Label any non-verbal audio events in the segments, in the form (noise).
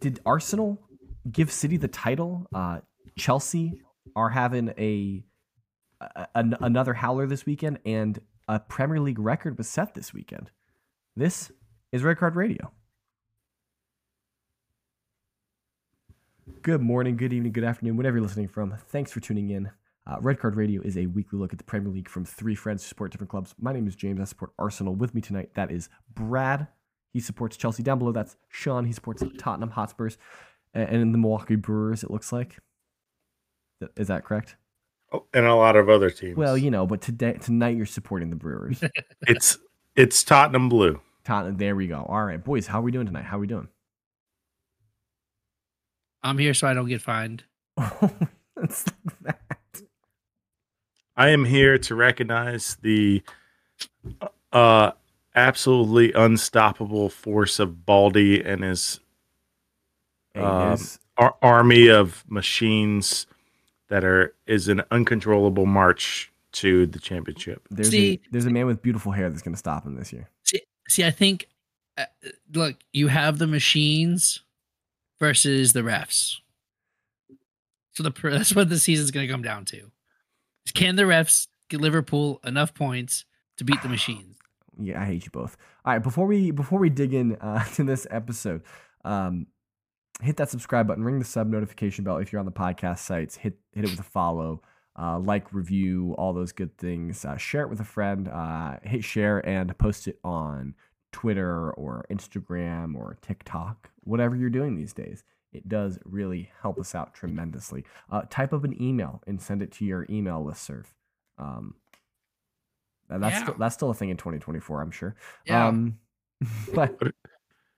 did Arsenal give City the title? Uh, Chelsea are having a, a an, another howler this weekend, and a Premier League record was set this weekend. This is Red Card Radio. Good morning, good evening, good afternoon, whatever you're listening from. Thanks for tuning in. Uh, Red Card Radio is a weekly look at the Premier League from three friends who support different clubs. My name is James. I support Arsenal. With me tonight, that is Brad. He supports Chelsea. Down below, that's Sean. He supports Tottenham Hotspurs and in the Milwaukee Brewers, it looks like. Is that correct? Oh, and a lot of other teams. Well, you know, but today tonight you're supporting the Brewers. (laughs) it's it's Tottenham Blue. Tottenham. There we go. All right, boys. How are we doing tonight? How are we doing? I'm here so I don't get fined. (laughs) it's like that. I am here to recognize the uh, absolutely unstoppable force of Baldy and his, um, ar- army of machines that are is an uncontrollable march to the championship. There's see, a there's a man with beautiful hair that's going to stop him this year. See, see I think uh, look, you have the machines versus the refs. So the (laughs) that's what the season's going to come down to. Can the refs get Liverpool enough points to beat the machines? Yeah, I hate you both. All right, before we before we dig in uh, (laughs) to this episode, um, hit that subscribe button, ring the sub notification bell if you're on the podcast sites. Hit hit it with a follow, uh, like, review, all those good things. Uh, share it with a friend. Uh, hit share and post it on Twitter or Instagram or TikTok, whatever you're doing these days. It does really help us out tremendously. Uh, type up an email and send it to your email listserv. Um, that's yeah. still, that's still a thing in 2024, I'm sure. Yeah. Um, (laughs) but put it,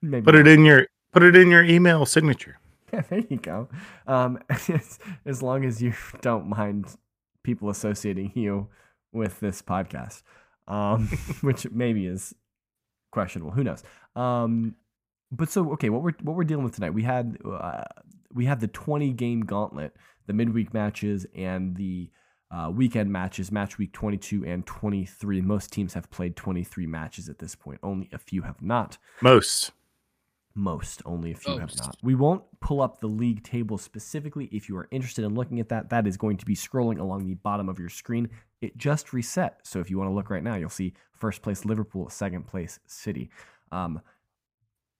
maybe put it in your put it in your email signature. (laughs) Yeah, there you go. Um, (laughs) as, as long as you don't mind people associating you with this podcast, um, which maybe is questionable. Who knows? Um, but so okay, what we're what we're dealing with tonight, we had uh, we had the 20 game gauntlet, the midweek matches, and the uh, weekend matches, match week 22 and 23. Most teams have played 23 matches at this point. Only a few have not. Most. Most. Only a few Most. have not. We won't pull up the league table specifically. If you are interested in looking at that, that is going to be scrolling along the bottom of your screen. It just reset. So if you want to look right now, you'll see first place Liverpool, second place City. Um,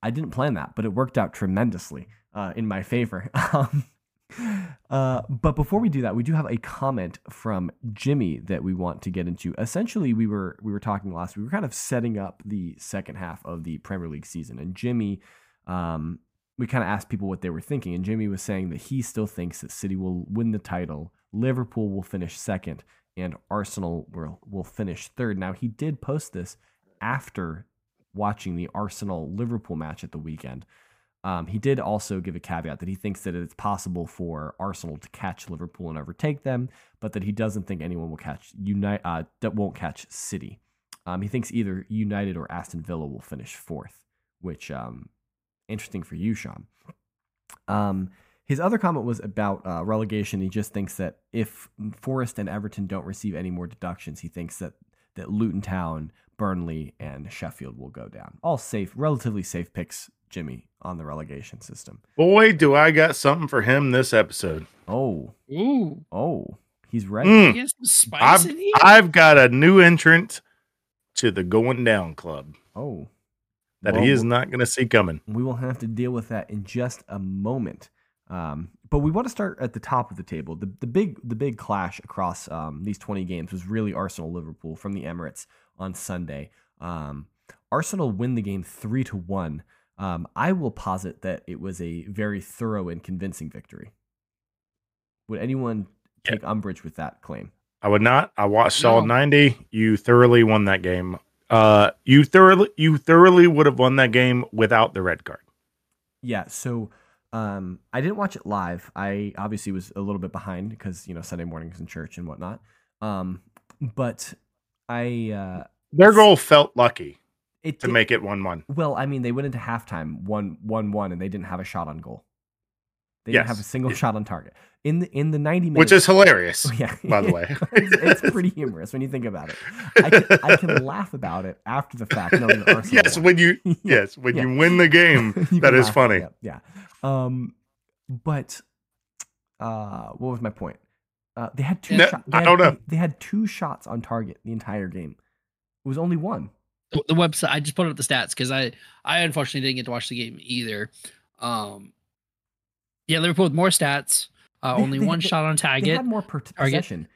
I didn't plan that, but it worked out tremendously uh, in my favor. (laughs) Uh, but before we do that, we do have a comment from Jimmy that we want to get into. Essentially, we were we were talking last. We were kind of setting up the second half of the Premier League season, and Jimmy, um, we kind of asked people what they were thinking, and Jimmy was saying that he still thinks that City will win the title, Liverpool will finish second, and Arsenal will will finish third. Now he did post this after watching the Arsenal Liverpool match at the weekend. Um, he did also give a caveat that he thinks that it's possible for Arsenal to catch Liverpool and overtake them, but that he doesn't think anyone will catch United uh, that won't catch City. Um, he thinks either United or Aston Villa will finish fourth, which um, interesting for you, Sean. Um, his other comment was about uh, relegation. He just thinks that if Forest and Everton don't receive any more deductions, he thinks that that Luton Town, Burnley, and Sheffield will go down. All safe, relatively safe picks Jimmy on the relegation system. Boy, do I got something for him this episode. Oh. Ooh. Oh. He's ready. Mm. I've, I've got a new entrant to the going down club. Oh. That well, he is not going to see coming. We will have to deal with that in just a moment. Um, but we want to start at the top of the table. The, the big the big clash across um, these 20 games was really Arsenal Liverpool from the Emirates on Sunday. Um, Arsenal win the game three to one. Um, I will posit that it was a very thorough and convincing victory. Would anyone take yeah. umbrage with that claim? I would not. I watched no. all 90. You thoroughly won that game. Uh, you thoroughly you thoroughly would have won that game without the red card. Yeah. So um, I didn't watch it live. I obviously was a little bit behind because you know Sunday mornings in church and whatnot. Um, but I uh, their goal felt lucky it to did, make it one one. Well, I mean, they went into halftime one one one, and they didn't have a shot on goal. They yes. didn't have a single shot on target in the in the ninety minutes, which is hilarious. (laughs) Yeah, by the way, (laughs) it's, it's, pretty humorous when you think about it. I can, I can (laughs) laugh about it after the fact. yes, when you yes when yeah. you win the game, that is funny. Yeah, Um, but uh, what was my point? Uh, they had two. No, shot- I they don't know. They, they had two shots on target the entire game. It was only one. The the website i just put up the stats because i i unfortunately didn't get to watch the game either um yeah liverpool with more stats uh, They- only they- one they- shot on They target had more per- possession.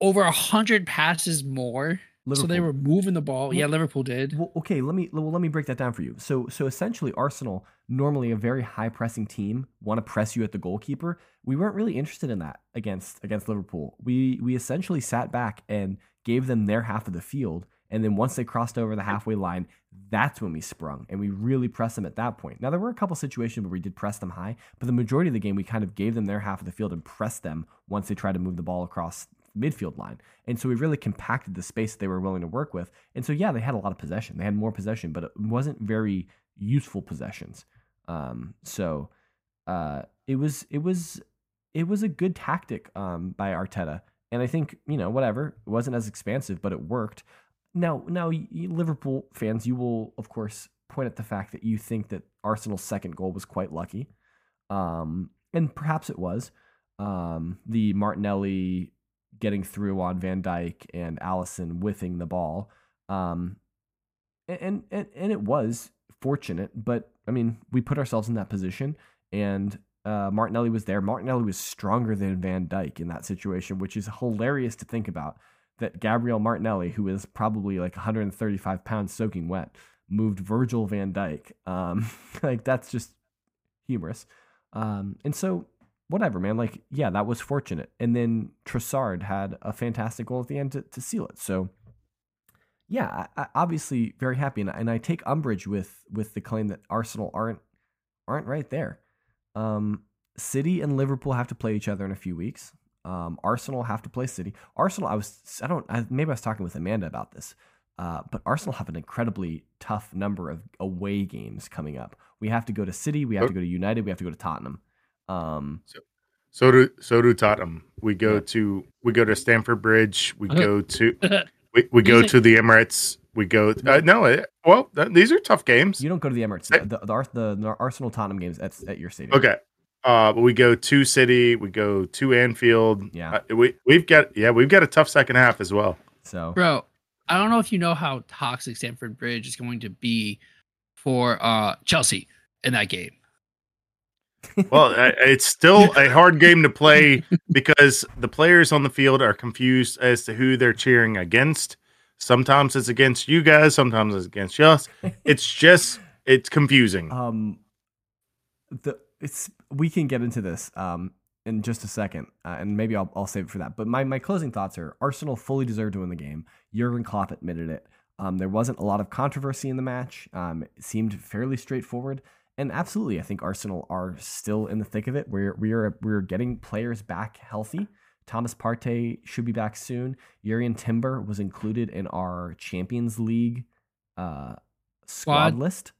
over a hundred passes more so they were moving the ball Well- yeah liverpool did Well, okay, let me well, let me break that down for you. So so essentially Arsenal, normally a very high pressing team, want to press you at the goalkeeper. We weren't really interested in that against against Liverpool. We we essentially sat back and gave them their half of the field, and then once they crossed over the halfway line, that's when we sprung and we really pressed them at that point. Now there were a couple situations where we did press them high, but the majority of the game we kind of gave them their half of the field and pressed them once they tried to move the ball across midfield line. And so we really compacted the space that they were willing to work with. And so yeah, they had a lot of possession. They had more possession, but it wasn't very useful possessions. Um, so uh, it was it was it was a good tactic um, by Arteta. And I think you know whatever it wasn't as expansive, but it worked. Now now Liverpool fans, you will of course point at the fact that you think that Arsenal's second goal was quite lucky, um, and perhaps it was. Um, the Martinelli getting through on Van Dijk and Alisson whiffing the ball. Um, and, and and it was fortunate, but I mean, we put ourselves in that position, and uh, Martinelli was there. Martinelli was stronger than Van Dijk in that situation, which is hilarious to think about. That Gabriel Martinelli, who is probably like 135 pounds soaking wet, moved Virgil Van Dijk. Um, (laughs) like that's just humorous. Um, and so whatever, man. Like, yeah, that was fortunate. And then Trossard had a fantastic goal at the end to, to seal it. So, yeah, I, I obviously very happy, and, and I take umbrage with with the claim that Arsenal aren't aren't right there. Um, City and Liverpool have to play each other in a few weeks. Um, Arsenal have to play City. Arsenal, I was I don't I, maybe I was talking with Amanda about this, uh, but Arsenal have an incredibly tough number of away games coming up. We have to go to City. We have to go to United. We have to go to Tottenham. Um, So do so do Tottenham. We go Yeah. to we go to Stamford Bridge. We Uh, go to (laughs) we, we go to the Emirates. We go. Uh, no, well, th- these are tough games. You don't go to the Emirates. Hey. The, the, the, the Arsenal Tottenham games at, at your stadium. Okay. Uh, but we go to City. We go to Anfield. Yeah. Uh, we we've got yeah we've got a tough second half as well. So bro i don't know if you know how toxic stamford bridge is going to be for uh chelsea in that game Well, uh, it's still (laughs) a hard game to play because the players on the field are confused as to who they're cheering against. Sometimes it's against you guys. Sometimes it's against us. It's just it's confusing. um, the it's we can get into this um in just a second, uh, and maybe I'll I'll save it for that. But my my closing thoughts are Arsenal fully deserved to win the game. Jurgen Klopp admitted it. Um, there wasn't a lot of controversy in the match. Um, it seemed fairly straightforward. And absolutely, I think Arsenal are still in the thick of it. We're we're we're getting players back healthy. Thomas Partey should be back soon. Jurrien Timber was included in our Champions League uh, squad Squad. list.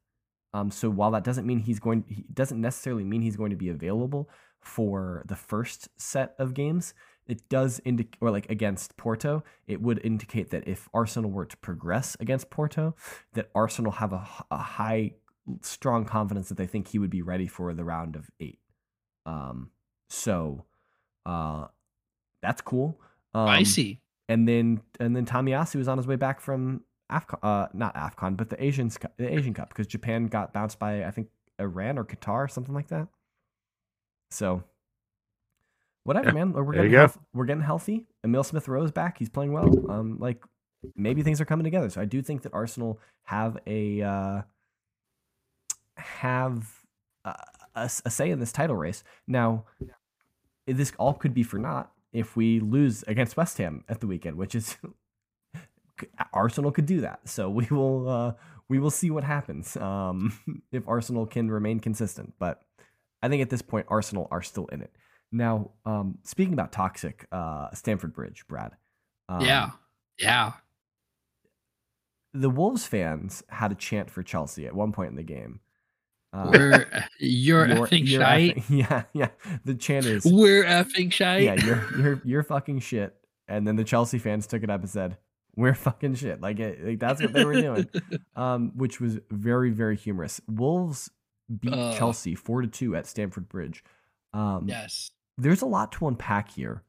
Um, so while that doesn't mean he's going, he doesn't necessarily mean he's going to be available for the first set of games. It does indicate, or like against Porto, it would indicate that if Arsenal were to progress against Porto, that Arsenal have a, a high, strong confidence that they think he would be ready for the round of eight. Um, so, uh, that's cool. Um, i see and then and then Tomiyasu was on his way back from Afcon, uh, not Afcon, but the Asian Cup, the Asian Cup, because Japan got bounced by I think Iran or Qatar, something like that. So, whatever, Yeah, man. We're getting health- we're getting healthy. Emile Smith Rowe is back. He's playing well. Um, like maybe things are coming together. So I do think that Arsenal have a uh, have a, a, a say in this title race. Now, this all could be for naught if we lose against West Ham at the weekend, which is (laughs) Arsenal could do that. So we will uh, we will see what happens um, (laughs) if Arsenal can remain consistent. But I think at this point, Arsenal are still in it. Now, um, speaking about toxic, uh, Stamford Bridge, Brad. Um, yeah yeah The Wolves fans had a chant for Chelsea at one point in the game. Uh, we're (laughs) you're, you're- effing you're shite effing- (laughs) yeah, yeah. The chant is we're effing shite yeah, you're you're you're fucking shit. And then the Chelsea fans took it up and said, "We're fucking shit." Like, it, like that's what they were doing, (laughs) um, which was very very humorous. Wolves beat Ugh. Chelsea four to two at Stamford Bridge. Um, Yes. there's a lot to unpack here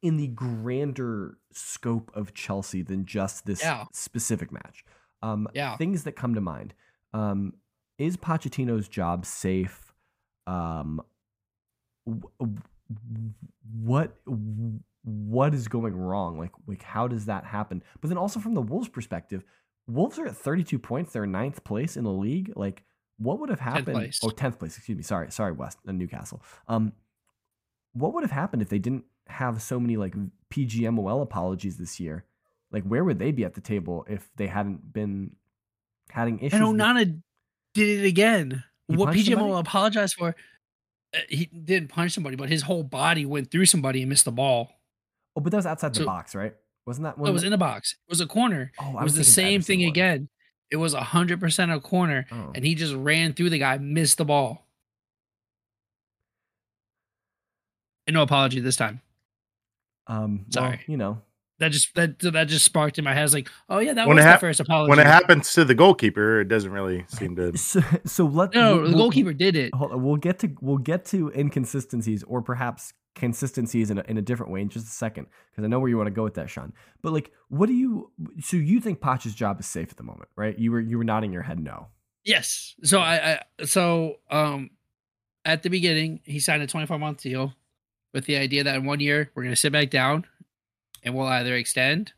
in the grander scope of Chelsea than just this Yeah. specific match. Um, Yeah. Things that come to mind. Um, is Pochettino's job safe? Um, w- what what is going wrong? Like like how does that happen? But then also from the Wolves' perspective, Wolves are at 32 points. They're ninth place in the league. Like what would have happened? place. Oh, 10th place. Excuse me. Sorry. Sorry, West and Newcastle. Um, what would have happened if they didn't have so many like PGMOL apologies this year? Like where would they be at the table if they hadn't been having issues? And with- Onana did it again. He what punched PGMO somebody? will apologize for? uh, He didn't punch somebody, but his whole body went through somebody and missed the ball. Oh, but that was outside the So- box, right? Wasn't that? No, it was in the box. It was a corner. Oh, I It was the same thing one. again. It was hundred percent a corner, Oh. and he just ran through the guy, missed the ball. And no apology this time. Um, well, Sorry. you know, That just that that just sparked in my head. I was like, oh yeah, that When was it the first apology. When it happens to the goalkeeper, it doesn't really seem to. (laughs) so so let no, we'll- the we'll- goalkeeper did it. Hold on, we'll get to we'll get to inconsistencies or perhaps consistencies in a, in a different way in just a second because I know where you want to go with that, Sean. But like, what do you? So you think Poch's job is safe at the moment, right? You were you were nodding your head no. Yes. So I, I so um at the beginning he signed a 24 month deal with the idea that in one year we're gonna sit back down and we'll either extend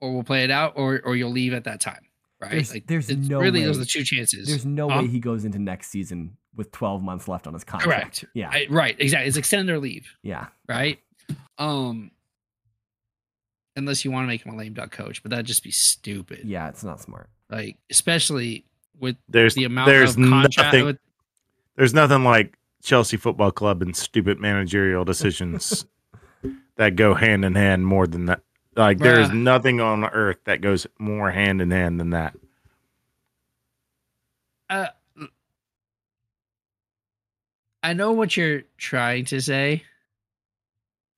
or we'll play it out or or you'll leave at that time. Right. There's- there's it's no really those are the two chances. There's no Huh? way he goes into next season with 12 months left on his contract. Correct. Yeah. I- right, exactly. It's extend or leave, yeah. right? Um unless you want to make him a lame duck coach, but that'd just be stupid. Yeah. It's not smart. Like especially with There's the amount there's of contract nothing with, there's nothing like Chelsea Football Club and stupid managerial decisions (laughs) that go hand in hand more than that. Like there's Bruh. nothing on earth that goes more hand in hand than that. uh, I know what you're trying to say,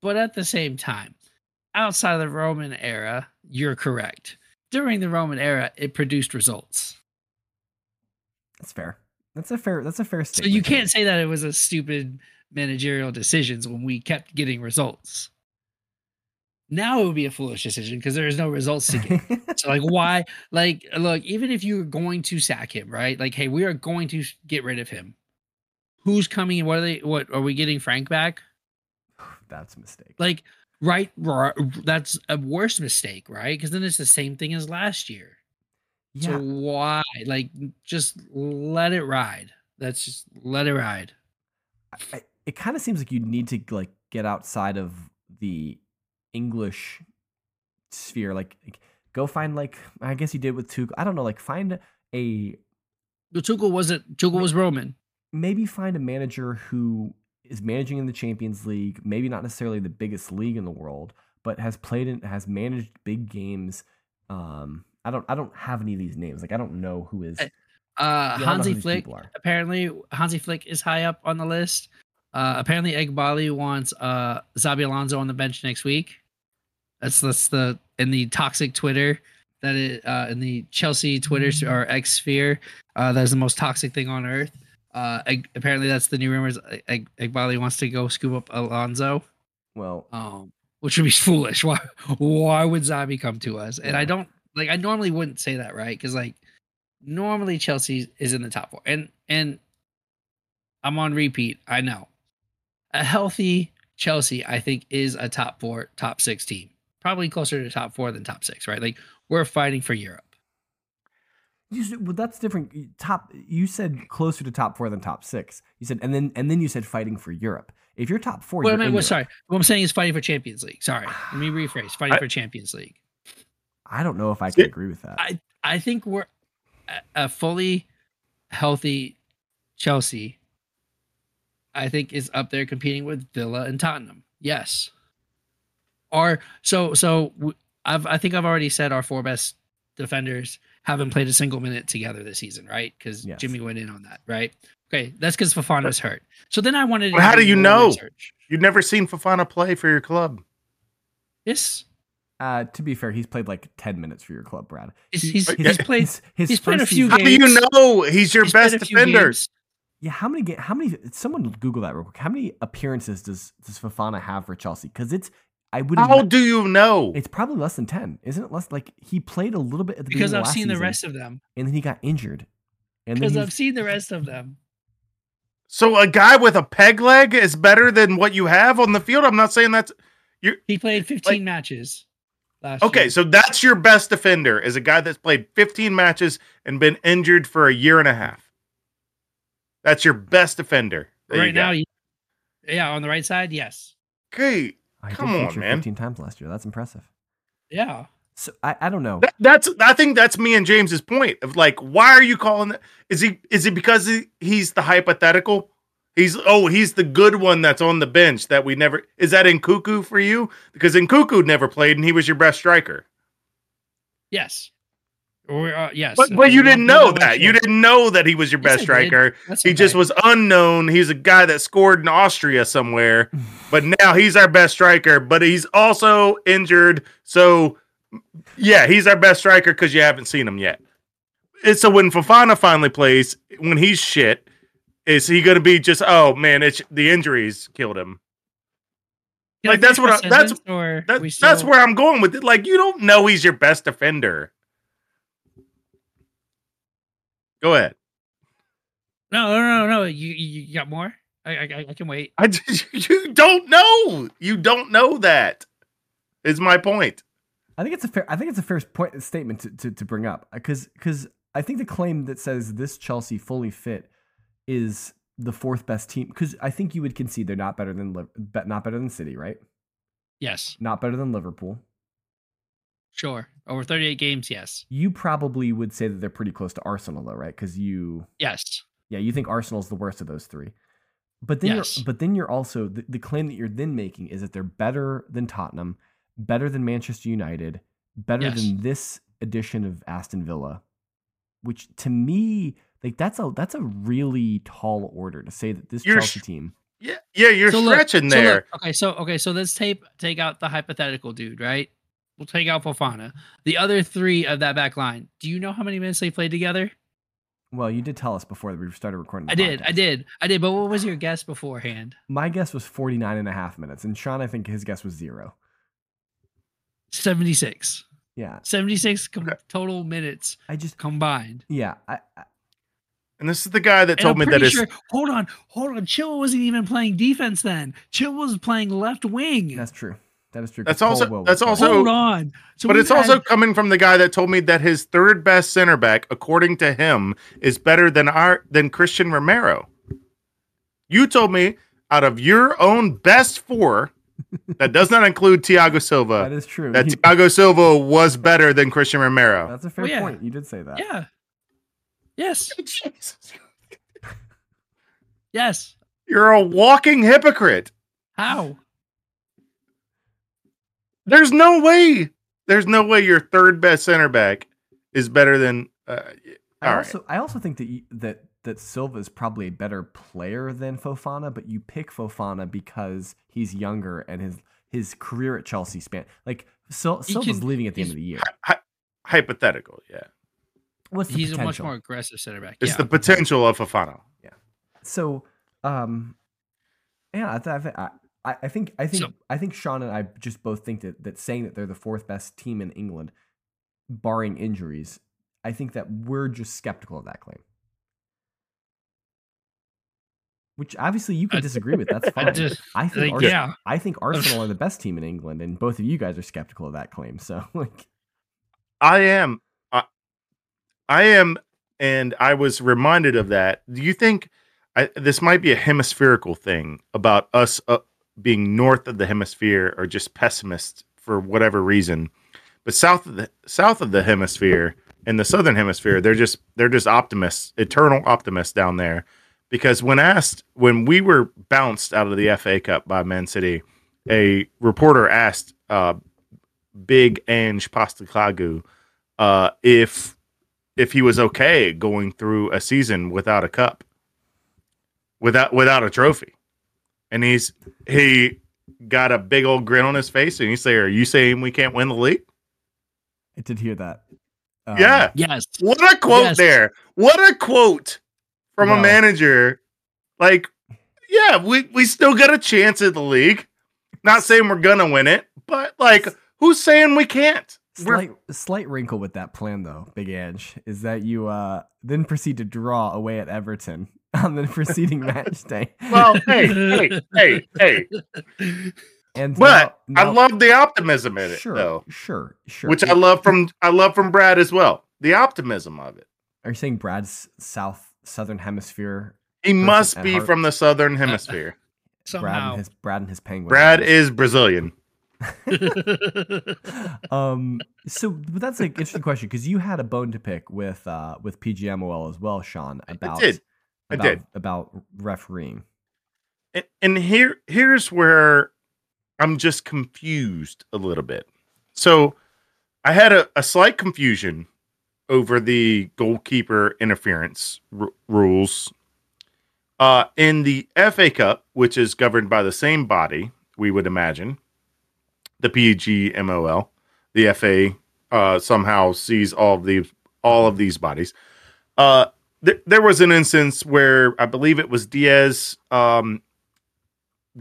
but at the same time, outside of the Roman era, you're correct. During the Roman era, it produced results. That's fair. That's a fair. That's a fair statement. So you can't say that it was a stupid managerial decisions when we kept getting results. Now it would be a foolish decision because there is no results to get. (laughs) So like why like look, even if you're going to sack him, right? Like, hey, we are going to get rid of him. Who's coming and what are they what are we getting Frank back? (sighs) That's a mistake. Like right, ri- that's a worse mistake, right? Because then it's the same thing as last year. yeah. So why? Like just let it ride. That's just let it ride. I, it kind of seems like you need to like get outside of the English sphere. Like, like, go find like I guess you did with Tuchel. I don't know. Like find a But Tuchel wasn't Tuchel was Roman. Maybe find a manager who is managing in the Champions League. Maybe not necessarily the biggest league in the world, but has played and has managed big games. Um, I don't I don't have any of these names. Like I don't know who is. Uh, Yeah, I don't know who Hansi Flick apparently Hansi Flick is high up on the list. Uh, apparently Eghbali wants uh, Xabi Alonso on the bench next week. That's that's the in the toxic Twitter that it uh, in the Chelsea Twitter s- or X sphere. Uh, that is the most toxic thing on earth. Uh, Eg- apparently that's the new rumors. Eg- Eghbali wants to go scoop up Alonso, Well, um, which would be (laughs) foolish. Why why would Xabi come to us? And I don't like. I normally wouldn't say that, right? Because like normally Chelsea is in the top four, and and I'm on repeat. I know a healthy Chelsea, I think, is a top four, top six team. Probably closer to top four than top six, right? Like we're fighting for Europe. You said, well, that's different. You- Top, you said closer to top four than top six. You said, and then and then you said fighting for Europe. If you're top four, What I you're meant in was Europe. sorry. What I'm saying is fighting for Champions League. Sorry, let me (sighs) rephrase. Fighting I- for Champions League. I don't know if I can See- agree with that. I I think we're a- a fully healthy Chelsea. I think is up there competing with Villa and Tottenham. Yes. Or so so. w- I've I think I've already said our four best defenders haven't played a single minute together this season, right? Because Yes. Jimmy went in on that, right? Okay, that's because Fofana's hurt. So then I wanted. to Well, how do do you know? research. You've never seen Fofana play for your club. Yes. Uh, to be fair, he's played like ten minutes for your club, Brad. He's, He- he's, he's (laughs) played. his, his he's played a few season- How do you know he's your he's best a few defender? games. Yeah, how many ga- how many someone Google that real quick. How many appearances does does Fofana have for Chelsea? Because it's I would How do you know? it's probably less than ten, isn't it? Less like he played a little bit at the Because beginning I've last seen the rest of them. and then he got injured, and Because he I've seen the rest of them. So a guy with a peg leg is better than what you have on the field. I'm not saying that's you. He played 15 matches last okay. year. So that's your best defender is a guy that's played 15 matches and been injured for a year and a half. That's your best defender. There right go. now, yeah, on the right side, yes. okay. I did come on, feature man. fifteen times last year. That's impressive. Yeah. So I, I don't know. That, that's I think that's me and James's point of like, why are you calling that? Is he is it because he, he's the hypothetical? He's oh he's the good one that's on the bench that we never is that Nkunku for you because Nkunku never played and he was your best striker. Yes. Uh, yes. But but you didn't know that. You didn't know that he was your best did. striker. He just was unknown. He's a guy that scored in Austria somewhere, (sighs) but now he's our best striker. But he's also injured. So, yeah, he's our best striker because you haven't seen him yet. And so when Fofana finally plays, when he's shit, is he going to be just oh man, it's the injuries killed him? Like, that's what I- that's- That, that's where I'm going with it. Like you don't know he's your best defender. Go ahead. No, no, no, no. You, you you got more? I, I, I can wait. I (laughs) you don't know. You don't know that. Is my point. I think it's a fair. I think it's a fair point statement to, to, to bring up because because I think the claim that says this Chelsea fully fit is the fourth best team because I think you would concede they're not better than Liv- not better than City, right? Yes, Not better than Liverpool. Sure. Over 38 games, yes. You probably would say that they're pretty close to Arsenal though, right? Because you Yes. yeah you think Arsenal's the worst of those three. But then Yes. you're but then you're also the, the claim that you're then making is that they're better than Tottenham, better than Manchester United, better Yes. than this edition of Aston Villa, which to me like that's a that's a really tall order to say that this You're Chelsea sh- team. Yeah, yeah, you're So look- stretching so look, there. okay, so okay, so let's tape take out the hypothetical dude, right? We'll take out Fofana. The other three of that back line. Do you know how many minutes they played together? Well, you did tell us before that we started recording. The I did, I did, I did. But what was your guess beforehand? My guess was 49 and a half minutes, and Sean, I think his guess was zero. 76. Yeah, 76 com- total minutes I just combined. yeah, I, I And this is the guy that told me that pretty his. Hold on, hold on. Chill wasn't even playing defense then. Chill was playing left wing. that's true. That is true. 'cause That's also- Colwill was that's also- hold on. So but we've it's also coming from the guy that told me that his third best center back, according to him, is better than our than Cristian Romero. You told me out of your own best four, that does not include Thiago Silva, That is true. that He- Thiago Silva was better than Cristian Romero. that's a fair Oh, yeah. point. You did say that. yeah. Yes. (laughs) Jesus. Yes. You're a walking hypocrite. How? There's no way. There's no way your third best center back is better than. Uh, I all right. also I also think that you, that that Silva is probably a better player than Fofana, but you pick Fofana because he's younger and his his career at Chelsea span like Sil- He Silva's can- leaving at the end of the year. Hy- hypothetical, yeah. What's the He's a much more aggressive center back. It's yeah. the potential of Fofana. Yeah. So, um, yeah, I, th- I, th- I, I- I think I think So- I think Sean and I just both think that that saying that they're the fourth best team in England, barring injuries, I think that we're just skeptical of that claim. Which obviously you can disagree with. That's (laughs) I fine. just- I think like, Arsenal, yeah. I think (laughs) Arsenal are the best team in England, and both of you guys are skeptical of that claim. So, (laughs) like, I am. I, I am, and I was reminded of that. Do you think I, this might be a hemispherical thing about us uh, being north of the hemisphere are just pessimists for whatever reason? But south of the south of the hemisphere and the southern hemisphere, they're just they're just optimists, eternal optimists down there. Because when asked, when we were bounced out of the FA Cup by Man City, a reporter asked uh, Big Ange Postecoglou uh, if if he was okay going through a season without a cup, without without a trophy, and he's he got a big old grin on his face, and he say, "Are you saying we can't win the league?" I did hear that. Um, yeah. Yes. What a quote Yes. there. What a quote from a manager. Like, yeah, we, we still got a chance at the league. Not saying we're gonna win it, but like, who's saying we can't? We're- Slight slight wrinkle with that plan though, Big Ange, is that you uh then proceed to draw away at Everton (laughs) on the preceding match day. well, hey, hey, hey, hey. And But now- I love the optimism in it, sure, though, sure, sure. which I love from I love from Brad as well. The optimism of it. Are you saying Brad's south southern hemisphere? He must be heart. from the southern hemisphere. (laughs) Brad Somehow. and his Brad and his penguin. Brad eyes. is Brazilian. (laughs) um so but that's an interesting question because you had a bone to pick with uh with PGMOL as well, Sean, about did. I did. about refereeing. And, and here here's where I'm just confused a little bit. So I had a, a slight confusion over the goalkeeper interference r- rules. Uh, in the FA Cup, which is governed by the same body, we would imagine, the PGMOL, the FA uh, somehow sees all of these all of these bodies. Uh, th- there was an instance where I believe it was Diaz um,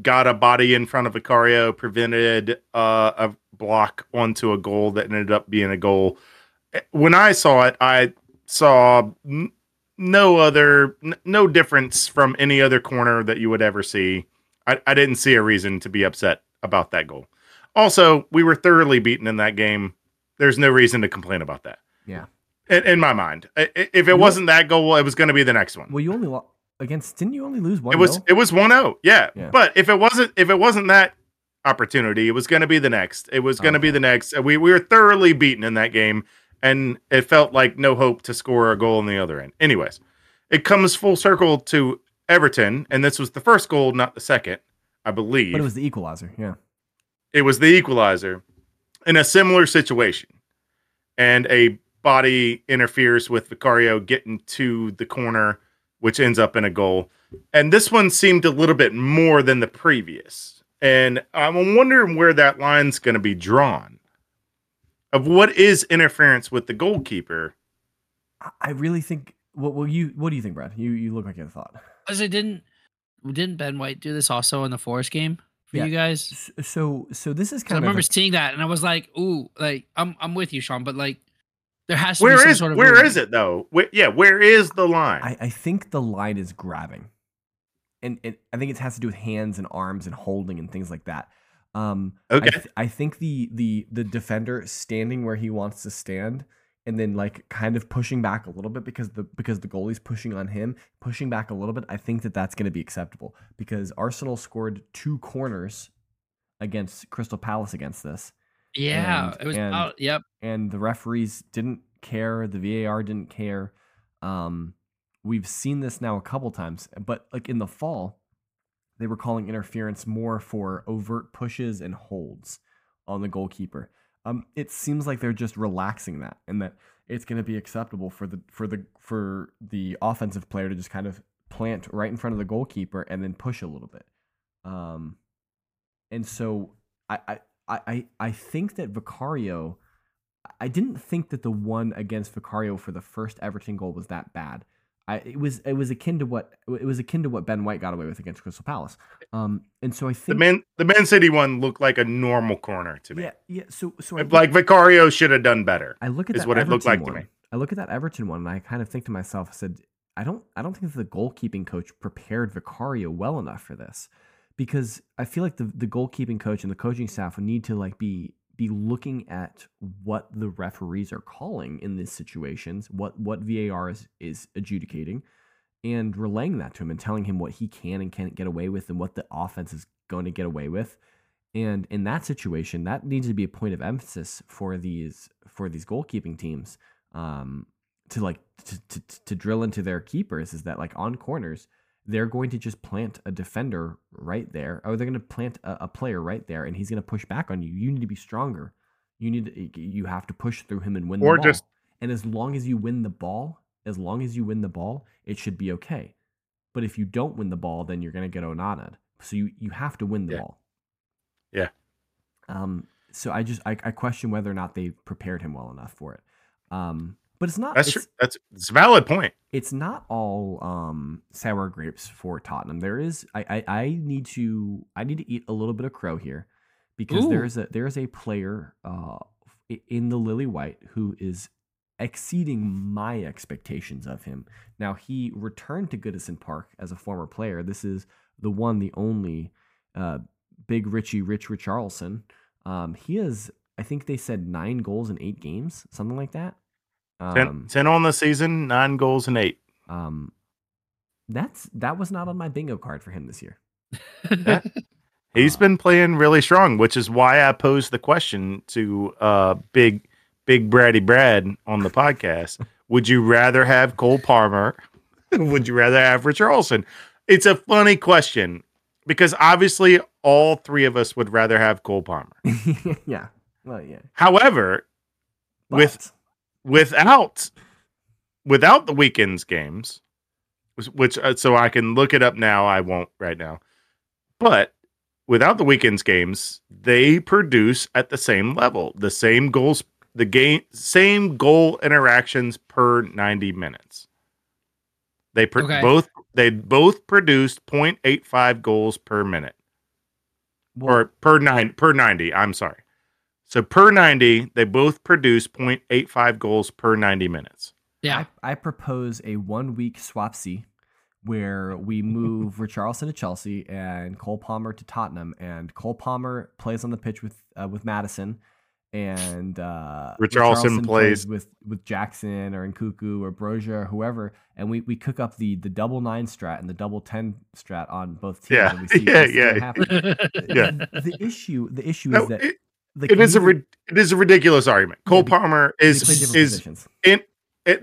got a body in front of Vicario, prevented uh, a block onto a goal that ended up being a goal. When I saw it, I saw n- no other, n- no difference from any other corner that you would ever see. I, I didn't see a reason to be upset about that goal. Also, we were thoroughly beaten in that game. There's no reason to complain about that. Yeah. In, in my mind, if it wasn't that goal, it was going to be the next one. Well, you only lo- against didn't you only lose one? It was it was 1-0. Yeah. Yeah. But if it wasn't if it wasn't that opportunity, it was going to be the next. It was going to be the next. We we were thoroughly beaten in that game and it felt like no hope to score a goal on the other end. Anyways, it comes full circle to Everton and this was the first goal, not the second, I believe. but it was the equalizer. Yeah. It was the equalizer in a similar situation. And a body interferes with Vicario getting to the corner, which ends up in a goal. And this one seemed a little bit more than the previous. And I'm wondering where that line's going to be drawn of what is interference with the goalkeeper. I- I really think. What will you? What do you think, Brad? You you look like you had a thought. Because it didn't didn't Ben White do this also in the Forest game for Yeah. you guys? So so this is 'Cause I kind of I remember a- seeing that and I was like, ooh, like I'm I'm with you, Sean, but like there has to be Where some is sort of where rule. is it though? Where, yeah, where is the line? I, I think the line is grabbing, and it, I think it has to do with hands and arms and holding and things like that. Um, Okay. I, th- I think the the the defender standing where he wants to stand, and then like kind of pushing back a little bit because the because the goalie's pushing on him, pushing back a little bit. I think that that's going to be acceptable because Arsenal scored two corners against Crystal Palace against this, Yeah, And- it was and- out. Yep. and the referees didn't care the var didn't care um we've seen this now a couple times but like in the fall they were calling interference more for overt pushes and holds on the goalkeeper um it seems like they're just relaxing that and that it's going to be acceptable for the for the for the offensive player to just kind of plant right in front of the goalkeeper and then push a little bit um and so i i i I- i think that vicario I didn't think that the one against Vicario for the first Everton goal was that bad. I it was it was akin to what it was akin to what Ben White got away with against Crystal Palace. Um, and so I think the Man the Man City one looked like a normal corner to me. yeah yeah. So so I Like Vicario should have done better. I look at is that what it Everton looked like to one. me. I look at that Everton one and I kind of think to myself, I said, I don't I don't think that the goalkeeping coach prepared Vicario well enough for this. Because I feel like the, the goalkeeping coach and the coaching staff would need to like be be looking at what the referees are calling in these situations, what what VAR is, is adjudicating, and relaying that to him and telling him what he can and can't get away with and what the offense is going to get away with. And in that situation, that needs to be a point of emphasis for these for these goalkeeping teams um, to like to, to to drill into their keepers is that like on corners they're going to just plant a defender right there, or they're going to plant a, a player right there, and he's going to push back on you. You need to be stronger. You need to, you have to push through him and win Or the ball. just- and as long as you win the ball, as long as you win the ball, it should be okay. But if you don't win the ball, then you're going to get onana'd. So you you have to win the Yeah. ball. Yeah. Um. So I just I, I question whether or not they prepared him well enough for it. Um. But it's not. That's it's, true. That's it's a valid point. it's not all um sour grapes for Tottenham. There is I, I I need to I need to eat a little bit of crow here because Ooh. there is a there is a player uh in the Lily White who is exceeding my expectations of him. Now he returned to Goodison Park as a former player. This is the one, the only uh big Richie Rich Richarlison. Um he has I think they said nine goals in eight games, something like that. Ten, Um, 10 on the season, nine goals and eight. um, that's that was not on my bingo card for him this year. (laughs) He's Uh, been playing really strong, which is why I posed the question to uh big big Braddy Brad on the podcast. (laughs) Would you rather have Cole Palmer? (laughs) Would you rather have Richarlison? It's a funny question because obviously all three of us would rather have Cole Palmer. yeah. Well, yeah. However, with But- without without the weekends games which- uh, so i can look it up now i won't right now but without the weekends games they produce at the same level the same goals the game same goal interactions per 90 minutes. They Okay. both they both produced 0.85 goals per minute. Or per nine per 90 i'm sorry so per 90 they both produce 0.85 goals per 90 minutes yeah. I, I propose a one week swapsy where we move (laughs) Richarlison to Chelsea and Cole Palmer to Tottenham, and Cole Palmer plays on the pitch with uh, with Maddison, and uh, Richarlison plays- with with Jackson or Nkunku or Brozier or whoever, and we, we cook up the the double nine strat and the double ten strat on both teams. Yeah, and we see, (laughs) yeah, we see what yeah. (laughs) Yeah. The, the issue the issue No, is that it, like, it is a neither- it is a ridiculous argument cole be- palmer is is positions. it,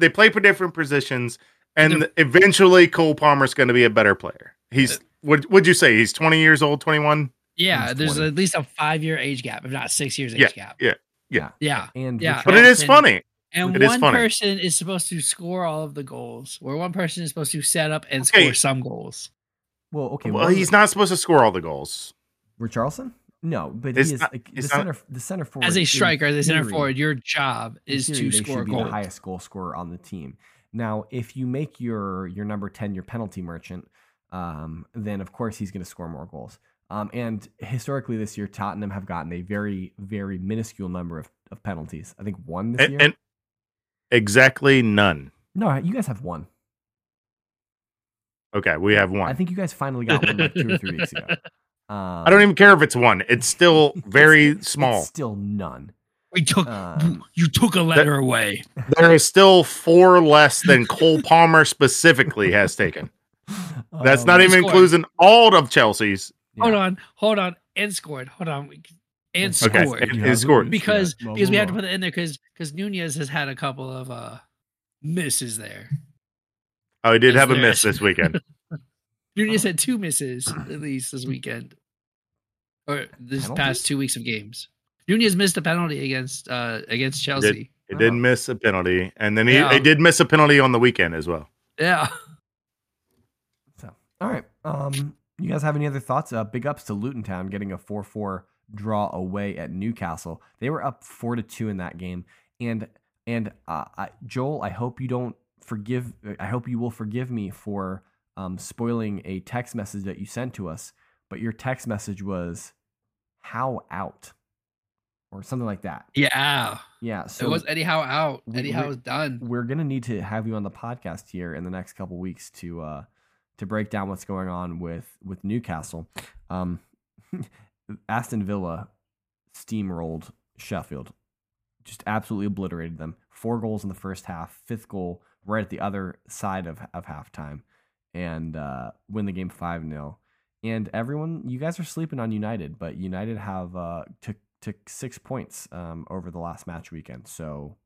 they play for different positions and They're- eventually cole palmer's going to be a better player he's uh, what would you say he's 20 years old 21 yeah. There's 20. at least a five year age gap, if not six years age Yeah, gap. yeah, yeah. Yeah. And Yeah. but it is funny And It is one funny. person is supposed to score all of the goals, where one person is supposed to set up and Okay. score some goals. well, okay, well one- he's not supposed to score all the goals Richarlison? No, but It's he is not- like, the it's not- center. The center forward As a striker, as a center forward, your job is theory, to they score should be goals. the highest goal scorer on the team. Now, if you make your your number ten your penalty merchant, um, then of course he's going to score more goals. Um, and historically, this year Tottenham have gotten a very very minuscule number of, of penalties. I think one this and, year. and exactly none no, you guys have one. okay we have one I think you guys finally got one like two or three weeks ago. (laughs) Um, I don't even care if it's one it's still (laughs) very it's- small It's still none. We took Um, you took a letter away. there is still four less than cole (laughs) palmer specifically has taken (laughs) That's um, not even including all of Chelsea's. Hold yeah. on, hold on, and scored. Hold on, we- and Okay, scored and- Yeah, and scored. yeah, because blah, because we have to put it in there because because Nunez has had a couple of uh misses there. Oh, he did Is have a miss this weekend. Nunez had two misses at least this weekend, or this Penalties? past two weeks of games. Nunez missed a penalty against uh against Chelsea. He did Oh. miss a penalty, and then he, Yeah. he did miss a penalty on the weekend as well. Yeah, (laughs) So, all right. Um, you guys have any other thoughts? Uh, big ups to Luton Town getting a 4 4 draw away at Newcastle. They were up 4 to 2 in that game. And, and uh, I, Joel, I hope you don't forgive, I hope you will forgive me for um, spoiling a text message that you sent to us. But your text message was, how out? Or something like that. yeah. Yeah. So it was Eddie Howe out. Eddie Howe we- was done. we're gonna need to have you on the podcast here in the next couple weeks to uh to break down what's going on with with Newcastle. Um, (laughs) Aston Villa steamrolled Sheffield, just absolutely obliterated them. Four goals in the first half, fifth goal right at the other side of of halftime, and uh, win the game five 0 And everyone, you guys are sleeping on United, but United have uh, took took six points um, over the last match weekend. So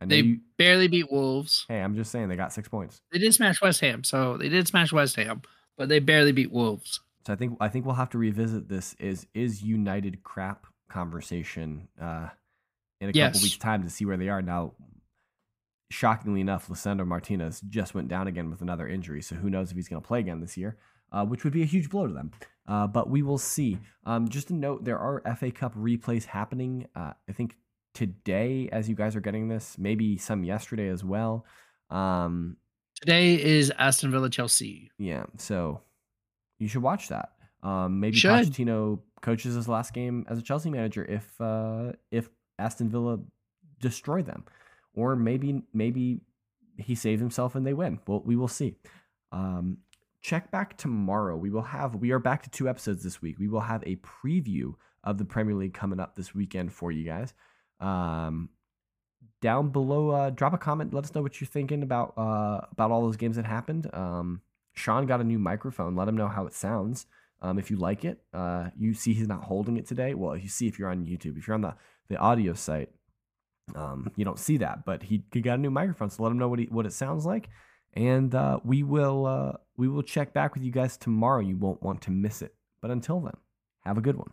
They you, barely beat Wolves. Hey, I'm just saying they got six points. They did smash West Ham, so they did smash West Ham, but they barely beat Wolves. So I think I think we'll have to revisit this. Is is United crap conversation uh, in a Yes. couple weeks' time to see where they are now. Shockingly enough, Lisandro Martinez just went down again with another injury, so who knows if he's going to play again this year. Uh, which would be a huge blow to them. Uh, but we will see. Um, just a note: there are FA Cup replays happening. Uh, I think today, as you guys are getting this, maybe some yesterday as well. Um, today is Aston Villa Chelsea. Yeah, so you should watch that. Um, maybe Should. Pochettino coaches his last game as a Chelsea manager if uh, if Aston Villa destroy them, or maybe maybe he saves himself and they win. Well, we will see. Um, check back tomorrow. We will have we are back to two episodes this week. We will have a preview of the Premier League coming up this weekend for you guys. Um, down below, uh, drop a comment. Let us know what you're thinking about uh, about all those games that happened. Um, Sean got a new microphone. Let him know how it sounds. Um, if you like it, uh, you see he's not holding it today. Well, you see if you're on YouTube. If you're on the, the audio site, um, you don't see that. But he, he got a new microphone, so let him know what he, what it sounds like. And uh, we will uh, we will check back with you guys tomorrow. You won't want to miss it. But until then, have a good one.